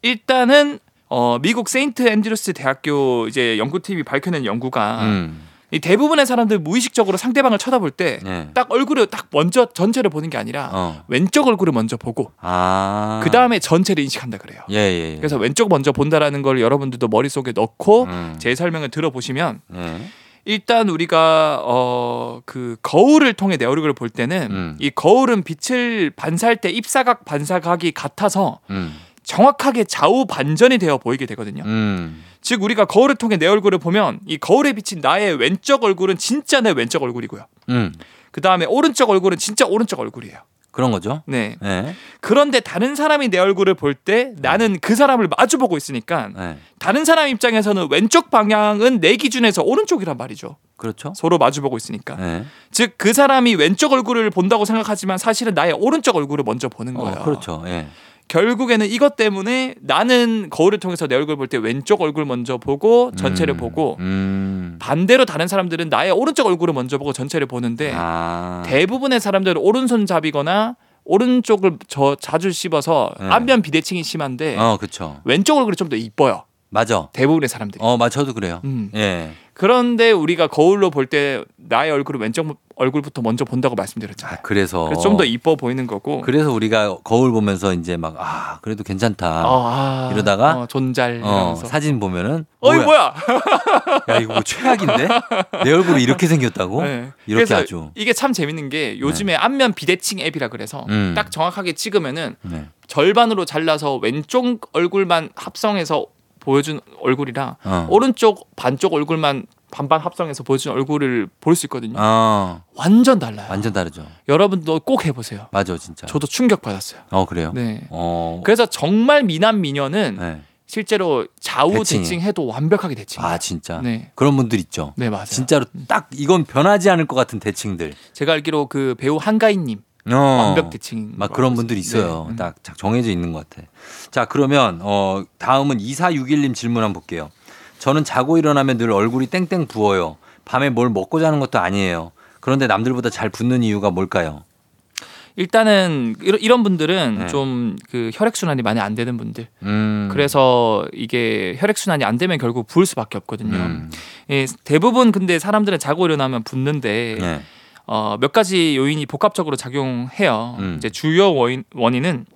일단은 어 미국 세인트 앤드루스 대학교 이제 연구팀이 밝혀낸 연구가 음. 이 대부분의 사람들 무의식적으로 상대방을 쳐다볼 때딱 예. 얼굴을 딱 먼저 전체를 보는 게 아니라 어. 왼쪽 얼굴을 먼저 보고 아. 그 다음에 전체를 인식한다 그래요. 예, 예. 예. 그래서 왼쪽 먼저 본다라는 걸 여러분들도 머릿속에 넣고 음. 제 설명을 들어보시면 예. 일단 우리가 어 그 거울을 통해 내 얼굴을 볼 때는 음. 이 거울은 빛을 반사할 때 입사각 반사각이 같아서 음. 정확하게 좌우 반전이 되어 보이게 되거든요. 음. 즉 우리가 거울을 통해 내 얼굴을 보면 이 거울에 비친 나의 왼쪽 얼굴은 진짜 내 왼쪽 얼굴이고요. 음. 그 다음에 오른쪽 얼굴은 진짜 오른쪽 얼굴이에요. 그런 거죠? 네. 예. 그런데 다른 사람이 내 얼굴을 볼 때 나는 그 사람을 마주 보고 있으니까 예. 다른 사람 입장에서는 왼쪽 방향은 내 기준에서 오른쪽이란 말이죠. 그렇죠? 서로 마주 보고 있으니까. 예. 즉그 사람이 왼쪽 얼굴을 본다고 생각하지만 사실은 나의 오른쪽 얼굴을 먼저 보는 거예요. 어, 그렇죠. 예. 결국에는 이것 때문에 나는 거울을 통해서 내 얼굴 볼 때 왼쪽 얼굴 먼저 보고 전체를 음. 보고 음. 반대로 다른 사람들은 나의 오른쪽 얼굴을 먼저 보고 전체를 보는데 아. 대부분의 사람들은 오른손잡이거나 오른쪽을 저 자주 씹어서 네. 안면 비대칭이 심한데 어, 그렇죠. 왼쪽 얼굴이 좀 더 이뻐요. 맞아. 대부분의 사람들이. 어, 맞 저도 그래요. 음. 예. 그런데 우리가 거울로 볼 때 나의 얼굴을 왼쪽 얼굴부터 먼저 본다고 말씀드렸잖아요. 아, 그래서 그래서 좀 더 이뻐 보이는 거고. 그래서 우리가 거울 보면서 이제 막 아, 그래도 괜찮다. 어, 아, 이러다가 어, 존잘 어. 사진 보면은 어이 뭐야? 야, 이거 뭐 최악인데? 내 얼굴이 이렇게 생겼다고? 네. 이렇게 아주. 이게 참 재밌는 게 요즘에 안면 비대칭 앱이라 그래서 음. 딱 정확하게 찍으면은 네. 절반으로 잘라서 왼쪽 얼굴만 합성해서 보여준 얼굴이랑 어. 오른쪽 반쪽 얼굴만 반반 합성해서 보여준 얼굴을 볼 수 있거든요. 어, 완전 달라요. 완전 다르죠. 여러분도 꼭 해보세요. 맞아, 진짜. 저도 충격 받았어요. 어, 그래요? 네. 어. 그래서 정말 미남 미녀는 네. 실제로 좌우 대칭이. 대칭해도 완벽하게 대칭. 아, 진짜. 네. 그런 분들 있죠. 네 맞아요. 진짜로 딱 이건 변하지 않을 것 같은 대칭들. 제가 알기로 그 배우 한가인님 어. 완벽 대칭. 막 그런 분들이 있어요. 네. 음. 딱 정해져 있는 것 같아. 자, 그러면 어 다음은 2461님 질문 한번 볼게요. 저는 자고 일어나면 늘 얼굴이 땡땡 부어요. 밤에 뭘 먹고 자는 것도 아니에요. 그런데 남들보다 잘 붓는 이유가 뭘까요? 일단은 이런, 이런 분들은 네. 좀그 혈액 순환이 많이 안 되는 분들. 음. 그래서 이게 혈액 순환이 안 되면 결국 부을 수밖에 없거든요. 음. 예, 대부분 근데 사람들은 자고 일어나면 붓는데 네. 어, 몇 가지 요인이 복합적으로 작용해요. 음. 이제 주요 원인, 원인은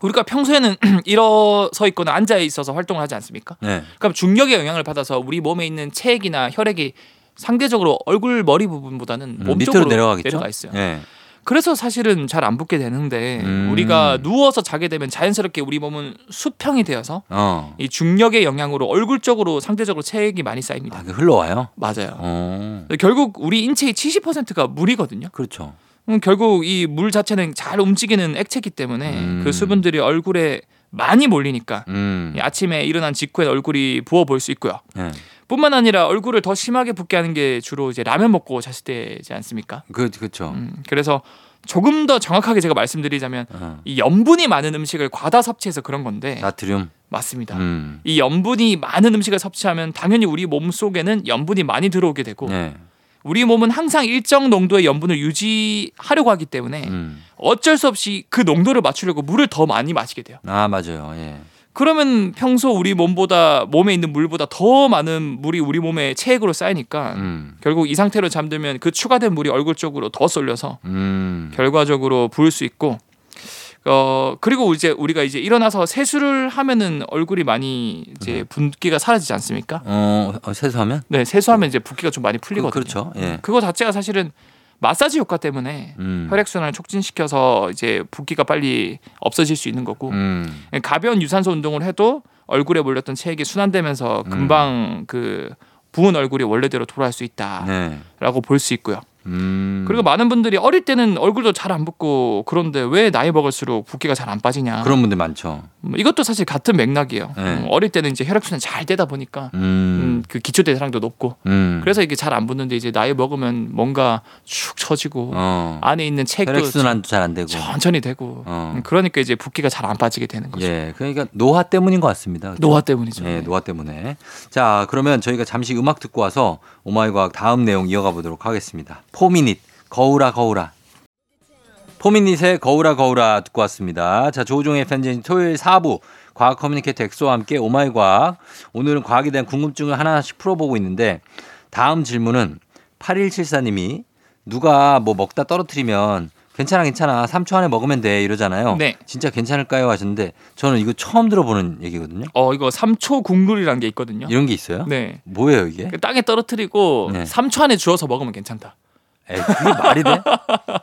우리가 평소에는 [clears throat] 일어서 있거나 앉아 있어서 활동을 하지 않습니까? 네. 그럼 중력의 영향을 받아서 우리 몸에 있는 체액이나 혈액이 상대적으로 얼굴 머리 부분보다는 음, 몸 밑으로 쪽으로 내려가겠죠. 내려가 있어요. 네. 그래서 사실은 잘 안 붓게 되는데 음. 우리가 누워서 자게 되면 자연스럽게 우리 몸은 수평이 되어서 어. 이 중력의 영향으로 얼굴 쪽으로 상대적으로 체액이 많이 쌓입니다. 아, 그 흘러와요? 맞아요. 어. 결국 우리 인체의 70%가 물이거든요. 그렇죠. 음, 결국 이 물 자체는 잘 움직이는 액체이기 때문에 음. 그 수분들이 얼굴에 많이 몰리니까 음. 이 아침에 일어난 직후에 얼굴이 부어 보일 수 있고요. 네. 뿐만 아니라 얼굴을 더 심하게 붓게 하는 게 주로 이제 라면 먹고 잤을 때지 않습니까? 그 그렇죠. 음, 그래서 조금 더 정확하게 제가 말씀드리자면 어. 이 염분이 많은 음식을 과다 섭취해서 그런 건데 나트륨. 맞습니다. 음. 이 염분이 많은 음식을 섭취하면 당연히 우리 몸 속에는 염분이 많이 들어오게 되고 네. 우리 몸은 항상 일정 농도의 염분을 유지하려고 하기 때문에 음. 어쩔 수 없이 그 농도를 맞추려고 물을 더 많이 마시게 돼요. 아, 맞아요. 예. 그러면 평소 우리 몸보다 몸에 있는 물보다 더 많은 물이 우리 몸에 체액으로 쌓이니까 음. 결국 이 상태로 잠들면 그 추가된 물이 얼굴 쪽으로 더 쏠려서 음. 결과적으로 부을 수 있고 어 그리고 이제 우리가 이제 일어나서 세수를 하면은 얼굴이 많이 이제 붓기가 사라지지 않습니까? 어, 어, 세수하면? 네 세수하면 이제 붓기가 좀 많이 풀리거든요. 그 렇죠. 예. 그거 자체가 사실은 마사지 효과 때문에 음. 혈액 순환을 촉진시켜서 이제 붓기가 빨리 없어질 수 있는 거고 음. 가벼운 유산소 운동을 해도 얼굴에 몰렸던 체액이 순환되면서 금방 그 부은 얼굴이 원래대로 돌아올 수 있다라고 네. 볼수 있고요. 음. 그리고 많은 분들이 어릴 때는 얼굴도 잘 안 붓고 그런데 왜 나이 먹을수록 붓기가 잘 안 빠지냐. 그런 분들 많죠. 뭐 이것도 사실 같은 맥락이에요. 네. 음, 어릴 때는 이제 혈액 순환 잘 되다 보니까 음, 음. 그 기초 대사량도 높고 음. 그래서 이게 잘 안 붓는데 이제 나이 먹으면 뭔가 축 처지고 어. 안에 있는 체액도 혈액순환도 잘 안 되고. 천천히 되고 어. 음, 그러니까 이제 붓기가 잘 안 빠지게 되는 거죠. 예. 그러니까 노화 때문인 것 같습니다. 그렇죠? 노화 때문이죠. 예, 노화 때문에. 자, 그러면 저희가 잠시 음악 듣고 와서 오마이 과학 다음 내용 이어가 보도록 하겠습니다. 포미닛, 거울아, 거울아. 포미닛의 거울아, 거울아 듣고 왔습니다. 자, 조우종의 FM 대행진 토요일 4부. 과학 커뮤니케이터 엑소와 함께 오마이 과학. 오늘은 과학에 대한 궁금증을 하나씩 풀어보고 있는데 다음 질문은 8174님이 누가 뭐 먹다 떨어뜨리면 괜찮아, 괜찮아. 3초 안에 먹으면 돼. 이러잖아요. 네. 진짜 괜찮을까요? 하셨는데 저는 이거 처음 들어보는 얘기거든요. 어 이거 3초 국룰이라는 게 있거든요. 이런 게 있어요? 네. 뭐예요 이게? 그 땅에 떨어뜨리고 네. 3초 안에 주워서 먹으면 괜찮다. 에이, 그게 말이 돼?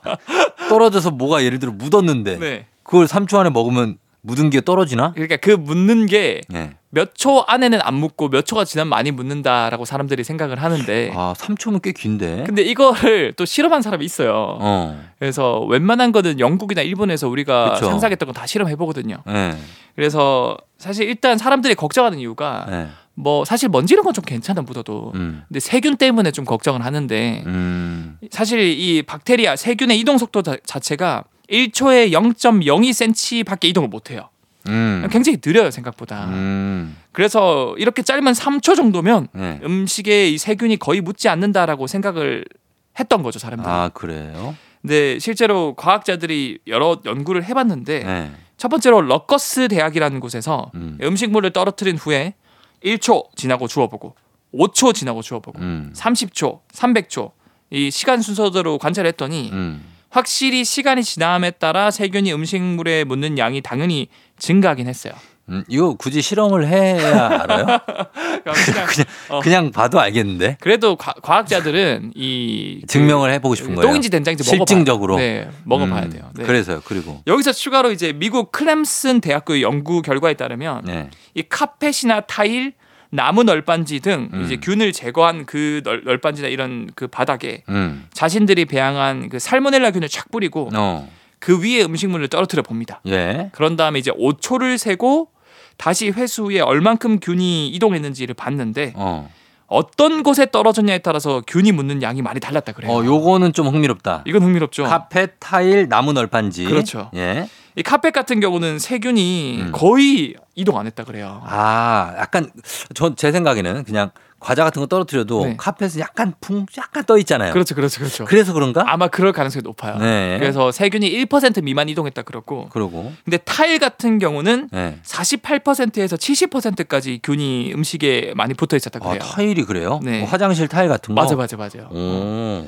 [laughs] 떨어져서 뭐가 예를 들어 묻었는데 네. 그걸 3초 안에 먹으면 묻은 게 떨어지나? 그러니까 그 묻는 게 몇초 네. 안에는 안 묻고 몇 초가 지나면 많이 묻는다라고 사람들이 생각을 하는데 아 3초면 꽤 긴데. 근데 이거를 또 실험한 사람이 있어요. 어. 그래서 웬만한 거는 영국이나 일본에서 우리가 그쵸. 상상했던 거다 실험해 보거든요. 네. 그래서 사실 일단 사람들이 걱정하는 이유가 네. 뭐 사실 먼지 이런 건 좀 괜찮아 묻어도 음. 근데 세균 때문에 좀 걱정을 하는데 음. 사실 이 박테리아 세균의 이동 속도 자, 자체가 1초에 0.02cm밖에 이동을 못 해요. 음. 굉장히 느려요 생각보다. 음. 그래서 이렇게 짧은 3초 정도면 네. 음식에 이 세균이 거의 묻지 않는다라고 생각을 했던 거죠 사람들이. 아 그래요? 근데 실제로 과학자들이 여러 연구를 해봤는데 네. 첫 번째로 러커스 대학이라는 곳에서 음. 음식물을 떨어뜨린 후에 1초 지나고 주워보고 5초 지나고 주워보고 음. 30초, 300초 이 시간 순서대로 관찰했더니 음. 확실히 시간이 지남에 따라 세균이 음식물에 묻는 양이 당연히 증가하긴 했어요. 음. 이거 굳이 실험을 해야 알아요? [laughs] 그냥 그냥 어. 그냥 봐도 알겠는데. 그래도 과, 과학자들은 이 증명을 해보고 싶은 그 거예요. 똥인지 된장인지 먹어봐야 실증적으로. 네, 먹어봐야 음. 돼요. 네. 그래서요. 그리고 여기서 추가로 이제 미국 클램슨 대학교 연구 결과에 따르면 네. 이 카펫이나 타일, 나무 널빤지 등 음. 이제 균을 제거한 그 널, 널빤지나 이런 그 바닥에 음. 자신들이 배양한 그 살모넬라 균을 착 뿌리고 어. 그 위에 음식물을 떨어뜨려 봅니다. 예. 그런 다음에 이제 5초를 세고 다시 회수 후에 얼만큼 균이 이동했는지를 봤는데 어. 어떤 곳에 떨어졌냐에 따라서 균이 묻는 양이 많이 달랐다 그래요. 어, 요거는 좀 흥미롭다. 이건 흥미롭죠. 카펫, 타일, 나무 널판지. 그렇죠. 예. 이 카펫 같은 경우는 세균이 음. 거의 이동 안 했다 그래요. 아, 약간 전 제 생각에는 그냥 과자 같은 거 떨어뜨려도 네. 카펫은 약간 풍 약간 떠 있잖아요. 그렇죠, 그렇죠, 그렇죠. 그래서 그런가? 아마 그럴 가능성이 높아요. 네. 그래서 세균이 1% 미만 이동했다 그렇고, 그러고. 근데 타일 같은 경우는 네. 48%에서 70%까지 균이 음식에 많이 붙어 있었다 아, 그래요. 타일이 그래요? 네. 뭐 화장실 타일 같은 거. 맞아, 맞아, 맞아요. 오.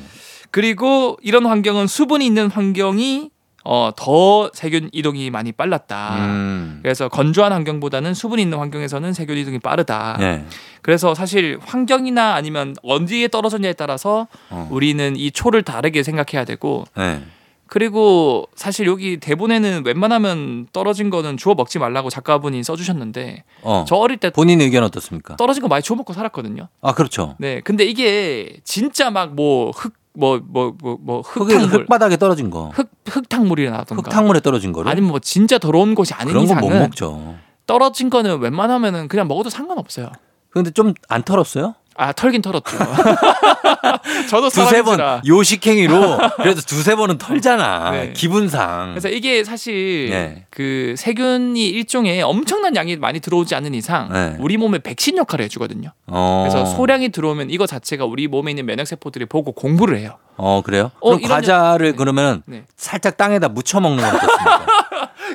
그리고 이런 환경은 수분이 있는 환경이 어, 더 세균 이동이 많이 빨랐다. 음. 그래서 건조한 환경보다는 수분이 있는 환경에서는 세균 이동이 빠르다. 네. 그래서 사실 환경이나 아니면 어디에 떨어졌냐에 따라서 어. 우리는 이 초를 다르게 생각해야 되고 네. 그리고 사실 여기 대본에는 웬만하면 떨어진 거는 주워 먹지 말라고 작가분이 써주셨는데 어. 저 어릴 때 본인 의견 어떻습니까? 떨어진 거 많이 주워 먹고 살았거든요. 아, 그렇죠. 네, 근데 이게 진짜 막 뭐 흙 뭐 뭐 뭐 뭐 흙탕물 흙바닥에 떨어진 거. 흙 흙탕물이라던가 흙탕물에 떨어진 거를 아니면 뭐 진짜 더러운 곳이 아닌 그런 건못 이상은 먹죠. 떨어진 거는 웬만하면은 그냥 먹어도 상관없어요. 근데 좀 안 털었어요? 아 털긴 털었죠. [laughs] 저도 두세 번 사람이라. 요식행위로 [laughs] 그래도 두세 번은 털잖아. 네. 기분상. 그래서 이게 사실 네. 그 세균이 일종의 엄청난 양이 많이 들어오지 않는 이상 네. 우리 몸에 백신 역할을 해주거든요. 어. 그래서 소량이 들어오면 이거 자체가 우리 몸에 있는 면역 세포들이 보고 공부를 해요. 어 그래요? 어, 그럼 과자를 네. 그러면 네. 살짝 땅에다 묻혀 먹는 건 어떻습니까? [laughs]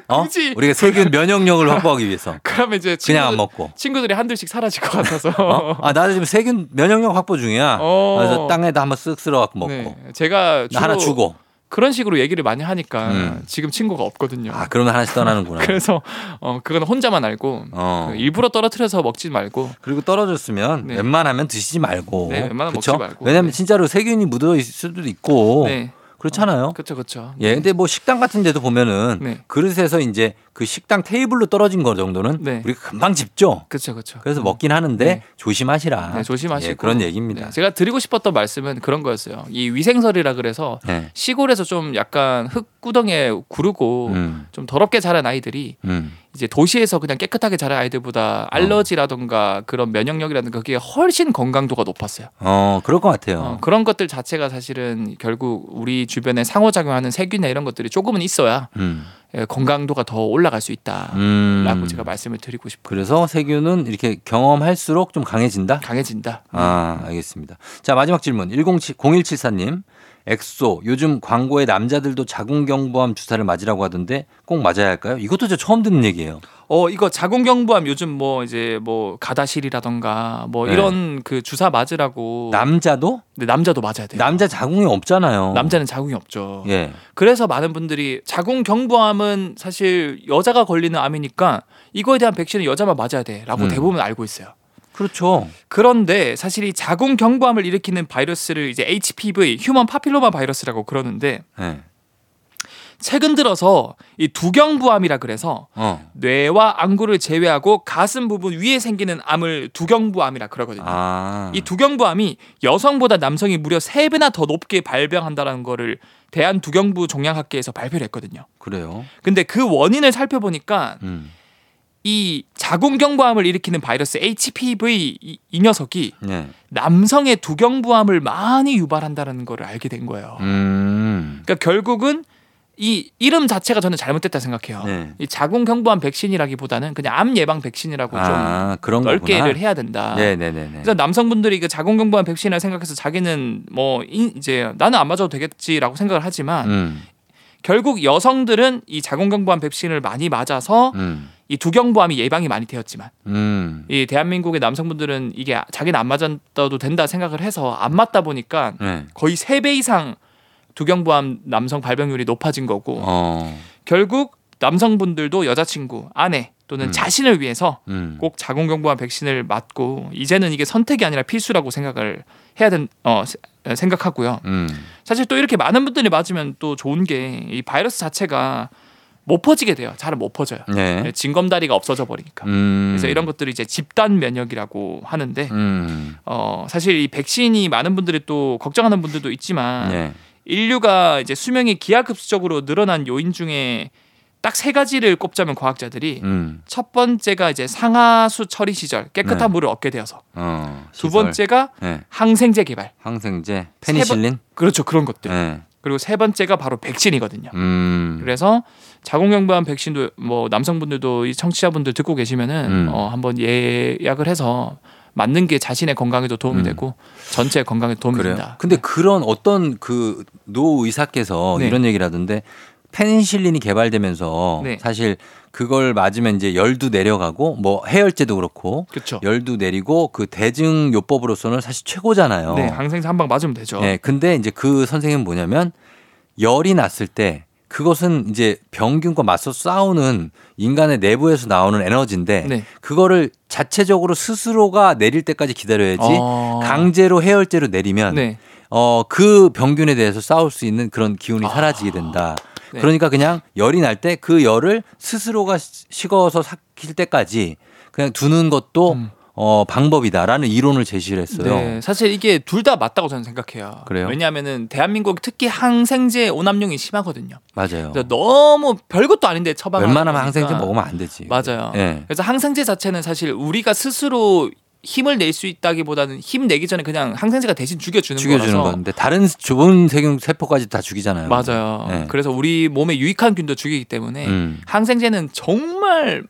어? 굳이. 우리가 세균 면역력을 [laughs] 확보하기 위해서 그러면 이제 그냥 안 친구들, 먹고. 친구들이 한둘씩 사라질 것 같아서. 어? 아 나도 지금 세균 면역력 확보 중이야. 어. 그래서 땅에다 한번 쓱 쓸어 갖고 먹고 네, 제가 하나 주고. 그런 식으로 얘기를 많이 하니까 음. 지금 친구가 없거든요. 아 그러면 하나씩 떠나는구나. [laughs] 그래서 어 그건 혼자만 알고 어. 그 일부러 떨어뜨려서 먹지 말고 그리고 떨어졌으면 네. 웬만하면 드시지 말고. 네, 웬만하면 그쵸? 먹지 말고. 왜냐면 네. 진짜로 세균이 묻어 있을 수도 있고 네 그렇잖아요. 그렇죠 그렇죠. 예, 근데 뭐 식당 같은 데도 보면은 네. 그릇에서 이제 그 식당 테이블로 떨어진 거 정도는 네. 우리가 금방 짚죠. 그렇죠 그렇죠. 그래서 먹긴 하는데 네. 조심하시라. 네, 조심하시고 예, 그런 얘기입니다. 네, 제가 드리고 싶었던 말씀은 그런 거였어요. 이 위생설이라 그래서 네. 시골에서 좀 약간 흙 구덩이에 구르고 음, 좀 더럽게 자란 아이들이 음. 이제 도시에서 그냥 깨끗하게 자란 아이들보다 알러지라던가 그런 면역력이라든가 그게 훨씬 건강도가 높았어요. 어, 그럴 것 같아요. 어, 그런 것들 자체가 사실은 결국 우리 주변에 상호작용하는 세균이나 이런 것들이 조금은 있어야 음. 예, 건강도가 더 올라갈 수 있다라고 음. 제가 말씀을 드리고 싶어요. 그래서 세균은 이렇게 경험할수록 좀 강해진다? 강해진다. 아, 알겠습니다. 자, 마지막 질문. 107, 0174님. 엑소, 요즘 광고에 남자들도 자궁경부암 주사를 맞으라고 하던데 꼭 맞아야 할까요? 이것도 저 처음 듣는 얘기예요. 어 이거 자궁경부암 요즘 뭐 이제 뭐 가다실이라던가 뭐 네. 이런 그 주사 맞으라고 남자도? 근데 남자도 맞아야 돼요. 남자 자궁이 없잖아요. 남자는 자궁이 없죠. 예. 그래서 많은 분들이 자궁경부암은 사실 여자가 걸리는 암이니까 이거에 대한 백신은 여자만 맞아야 돼라고 음. 대부분 알고 있어요. 그렇죠. 그런데 사실 이 자궁 경부암을 일으키는 바이러스를 이제 HPV human papilloma 바이러스라고 그러는데 예. 최근 들어서 이 두경부암이라 그래서 어. 뇌와 안구를 제외하고 가슴 부분 위에 생기는 암을 두경부암이라 그러거든요. 아. 이 두경부암이 여성보다 남성이 무려 세배나더 높게 발병한다는 거를 대한 두경부 종양학계에서 발표를 했거든요. 그래요. 근데 그 원인을 살펴보니까 음. 이 자궁경부암을 일으키는 바이러스 HPV 이, 이 녀석이 예. 남성의 두경부암을 많이 유발한다는 거를 알게 된 거예요. 음. 그러니까 결국은 이 이름 자체가 저는 잘못됐다 생각해요. 네. 이 자궁경부암 백신이라기보다는 그냥 암 예방 백신이라고 아, 그런 좀 넓게를. 해야 된다. 네, 네, 네, 네. 그래서 남성분들이 그 자궁경부암 백신이라 생각해서 자기는 뭐 인- 이제 나는 안 맞아도 되겠지라고 생각을 하지만 음. 결국 여성들은 이 자궁경부암 백신을 많이 맞아서 음. 이 두경부암이 예방이 많이 되었지만 음. 이 대한민국의 남성분들은 이게 자기는 안 맞아도 된다 생각을 해서 안 맞다 보니까 네. 거의 세 배 이상 두경부암 남성 발병률이 높아진 거고 어. 결국 남성분들도 여자친구, 아내 또는 음. 자신을 위해서 음. 꼭 자궁경부암 백신을 맞고 이제는 이게 선택이 아니라 필수라고 생각을 해야 된 어, 세- 생각하고요. 음. 사실 또 이렇게 많은 분들이 맞으면 또 좋은 게 이 바이러스 자체가 못 퍼지게 돼요. 잘 못 퍼져요. 네. 징검다리가 없어져 버리니까. 음. 그래서 이런 것들이 이제 집단 면역이라고 하는데 음. 어 사실 이 백신이 많은 분들이 또 걱정하는 분들도 있지만 네. 인류가 이제 수명이 기하급수적으로 늘어난 요인 중에 딱 세 가지를 꼽자면 과학자들이 음. 첫 번째가 이제 상하수 처리 시절 깨끗한 네. 물을 얻게 되어서 어. 두. 번째가 네. 항생제 개발 항생제, 페니실린. 그렇죠 그런 것들 네. 그리고 세 번째가 바로 백신이거든요. 음. 그래서 자궁경부암 백신도 뭐 남성분들도 이 청취자분들 듣고 계시면은 음. 어, 한번 예약을 해서 맞는 게 자신의 건강에도 도움이 음. 되고 전체 건강에 도움이 그래요. 된다. 근데 그런 어떤 그 노 의사께서 네. 이런 얘기를 하던데 페니실린이 개발되면서 네. 사실 그걸 맞으면 이제 열도 내려가고 뭐 해열제도 그렇고 그렇죠. 열도 내리고 그 대증 요법으로서는 사실 최고잖아요. 네, 항생제 한 방 맞으면 되죠. 네, 근데 이제 그 선생님은 뭐냐면 열이 났을 때 그것은 이제 병균과 맞서 싸우는 인간의 내부에서 나오는 에너지인데 네. 그거를 자체적으로 스스로가 내릴 때까지 기다려야지 어. 강제로 해열제로 내리면 네. 어, 그 병균에 대해서 싸울 수 있는 그런 기운이 사라지게 된다. 네. 그러니까 그냥 열이 날 때 그 열을 스스로가 시- 식어서 삭힐 때까지 그냥 두는 것도 음. 어, 방법이다라는 이론을 제시를 했어요. 네, 사실 이게 둘 다 맞다고 저는 생각해요. 그래요? 왜냐하면은 대한민국 특히 항생제 오남용이 심하거든요. 맞아요. 너무 별것도 아닌데 처방하는 웬만하면 거니까. 항생제 먹으면 안 되지. 맞아요. 예. 그래서 항생제 자체는 사실 우리가 스스로 힘을 낼 수 있다기보다는 힘 내기 전에 그냥 항생제가 대신 죽여주는, 죽여주는 거라서 건데 다른 좋은 세균 세포까지 다 죽이잖아요. 맞아요. 네. 그래서 우리 몸에 유익한 균도 죽이기 때문에 음. 항생제는 정말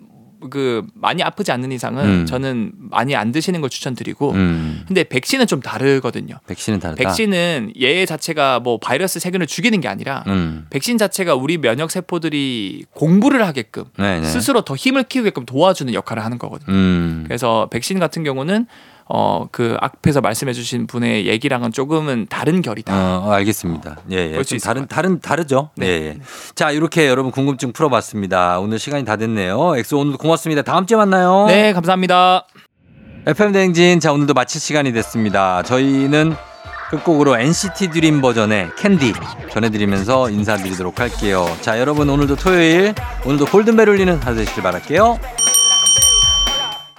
그 많이 아프지 않는 이상은 음. 저는 많이 안 드시는 걸 추천드리고 음. 근데 백신은 좀 다르거든요. 백신은 다르다. 백신은 얘 자체가 뭐 바이러스 세균을 죽이는 게 아니라 음. 백신 자체가 우리 면역 세포들이 공부를 하게끔 네네. 스스로 더 힘을 키우게끔 도와주는 역할을 하는 거거든요. 음. 그래서 백신 같은 경우는 어 그 앞에서 말씀해주신 분의 얘기랑은 조금은 다른 결이다. 어, 알겠습니다. 예, 예. 좀 다른 것 다른 다르죠. 네. 예, 예. 자, 이렇게 여러분 궁금증 풀어봤습니다. 오늘 시간이 다 됐네요. 엑소 오늘도 고맙습니다. 다음 주에 만나요. 네, 감사합니다. FM 대행진 자 오늘도 마칠 시간이 됐습니다. 저희는 끝곡으로 NCT 드림 버전의 캔디 전해드리면서 인사드리도록 할게요. 자 여러분 오늘도 토요일 오늘도 골든벨 울리는 하루 되시길 바랄게요.